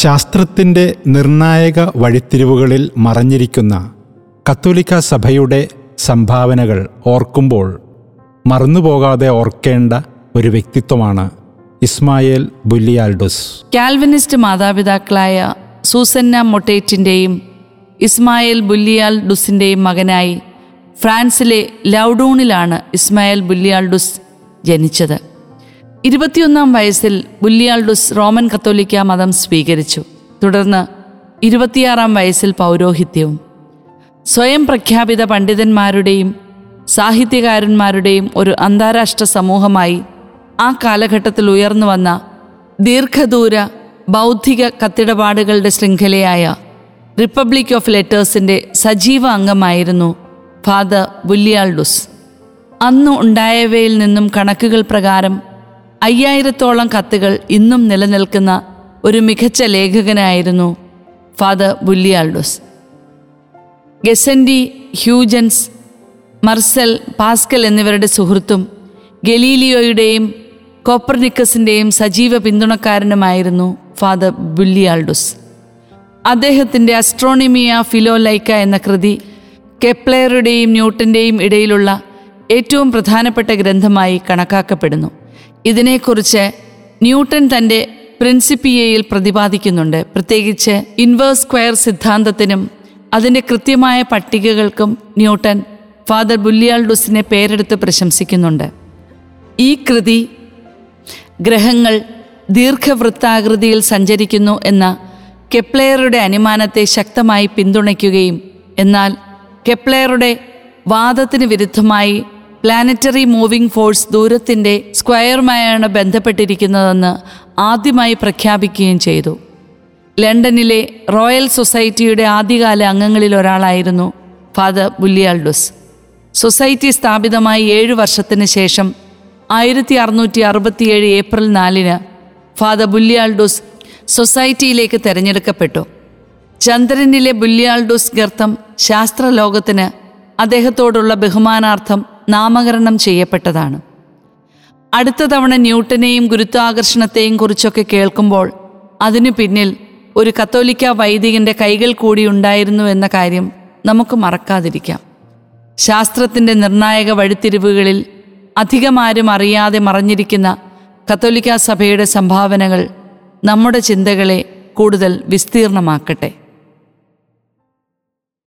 ശാസ്ത്രത്തിന്റെ നിർണായക വഴിത്തിരിവുകളിൽ മറഞ്ഞിരിക്കുന്ന കത്തോലിക്ക സഭയുടെ സംഭാവനകൾ ഓർക്കുമ്പോൾ മറന്നുപോകാതെ ഓർക്കേണ്ട ഒരു വ്യക്തിത്വമാണ് ഇസ്മായേൽ ബുല്ലിയാൽഡുസ്. കാൽവിനിസ്റ്റ് മാതാപിതാക്കളായ സൂസന്ന മൊട്ടേറ്റിന്റെയും ഇസ്മായേൽ ബുല്ലിയാൽ ഡുസിന്റെയും മകനായി ഫ്രാൻസിലെ ലൗഡൂണിലാണ് ഇസ്മായേൽ ബുല്ലിയാൽഡുസ് ജനിച്ചത്. ഇരുപത്തിയൊന്നാം വയസ്സിൽ ബുല്ലിയാൾഡുസ് റോമൻ കത്തോലിക്ക മതം സ്വീകരിച്ചു. തുടർന്ന് ഇരുപത്തിയാറാം വയസ്സിൽ പൗരോഹിത്യവും സ്വയം പ്രഖ്യാപിത പണ്ഡിതന്മാരുടെയും സാഹിത്യകാരന്മാരുടെയും ഒരു അന്താരാഷ്ട്ര സമൂഹമായി ആ കാലഘട്ടത്തിൽ ഉയർന്നു വന്ന ദീർഘദൂര ബൗദ്ധിക കത്തിടപാടുകളുടെ ശൃംഖലയായ റിപ്പബ്ലിക് ഓഫ് ലെറ്റേഴ്സിന്റെ സജീവ അംഗമായിരുന്നു ഫാദർ ബുല്ലിയാൾഡുസ്. അന്ന് ഉണ്ടായവയിൽ നിന്നും കണക്കുകൾ പ്രകാരം അയ്യായിരത്തോളം കത്തുകൾ ഇന്നും നിലനിൽക്കുന്ന ഒരു മികച്ച ലേഖകനായിരുന്നു ഫാദർ ബുല്ലിയാൾഡോസ് ഗെസൻഡി ഹ്യൂജൻസ് മർസൽ പാസ്കൽ എന്നിവരുടെ സുഹൃത്തും ഗലീലിയോയുടെയും കോപ്പർനിക്കസിന്റെയും സജീവ പിന്തുണക്കാരനുമായിരുന്നു ഫാദർ ബുല്ലിയാൾഡുസ് അദ്ദേഹത്തിന്റെ അസ്ട്രോണിമിയ ഫിലോലൈക്ക എന്ന കൃതി കെപ്ലെയറുടെയും ന്യൂട്ടന്റെയും ഇടയിലുള്ള ഏറ്റവും പ്രധാനപ്പെട്ട ഗ്രന്ഥമായി കണക്കാക്കപ്പെടുന്നു. ഇതിനെക്കുറിച്ച് ന്യൂട്ടൺ തന്റെ പ്രിൻസിപ്പിയയിൽ പ്രതിപാദിക്കുന്നുണ്ട്. പ്രത്യേകിച്ച് ഇൻവേഴ്സ് സ്ക്വയർ സിദ്ധാന്തത്തിനും അതിന്റെ കൃത്യമായ പട്ടികകൾക്കും ന്യൂട്ടൺ ഫാദർ ബുല്ലിയാൾഡുസിനെ പേരെടുത്ത് പ്രശംസിക്കുന്നുണ്ട്. ഈ കൃതി ഗ്രഹങ്ങൾ ദീർഘവൃത്താകൃതിയിൽ സഞ്ചരിക്കുന്നു എന്ന കെപ്ലെയറുടെ അനുമാനത്തെ ശക്തമായി പിന്തുണയ്ക്കുകയും എന്നാൽ കെപ്ലെയറുടെ വാദത്തിന് വിരുദ്ധമായി പ്ലാനറ്ററി മൂവിംഗ് ഫോഴ്സ് ദൂരത്തിന്റെ സ്ക്വയറുമായാണ് ബന്ധപ്പെട്ടിരിക്കുന്നതെന്ന് ആദ്യമായി പ്രഖ്യാപിക്കുകയും ചെയ്തു. ലണ്ടനിലെ റോയൽ സൊസൈറ്റിയുടെ ആദ്യകാല അംഗങ്ങളിൽ ഒരാളായിരുന്നു ഫാദർ ബുല്ലിയാൾഡുസ്. സൊസൈറ്റി സ്ഥാപിതമായി ഏഴു വർഷത്തിന് ശേഷം ആയിരത്തി അറുന്നൂറ്റി അറുപത്തിയേഴ് ഏപ്രിൽ നാലിന് ഫാദർ ബുല്ലിയാൾഡുസ് സൊസൈറ്റിയിലേക്ക് തിരഞ്ഞെടുക്കപ്പെട്ടു. ചന്ദ്രനിലെ ബുല്ലിയാൾഡുസ് ഗർത്തം ശാസ്ത്രലോകത്തിന് അദ്ദേഹത്തോടുള്ള ബഹുമാനാർത്ഥം നാമകരണം ചെയ്യപ്പെട്ടതാണ്. അടുത്ത തവണ ന്യൂട്ടനെയും ഗുരുത്വാകർഷണത്തെയും കുറിച്ചൊക്കെ കേൾക്കുമ്പോൾ അതിനു പിന്നിൽ ഒരു കത്തോലിക്ക വൈദികന്റെ കൈകൾ കൂടി ഉണ്ടായിരുന്നു എന്ന കാര്യം നമുക്ക് മറക്കാതിരിക്കാം. ശാസ്ത്രത്തിന്റെ നിർണായക വഴിത്തിരിവുകളിൽ അധികമാരും അറിയാതെ മറഞ്ഞിരിക്കുന്ന കത്തോലിക്ക സഭയുടെ സംഭാവനകൾ നമ്മുടെ ചിന്തകളെ കൂടുതൽ വിസ്തീർണമാക്കട്ടെ.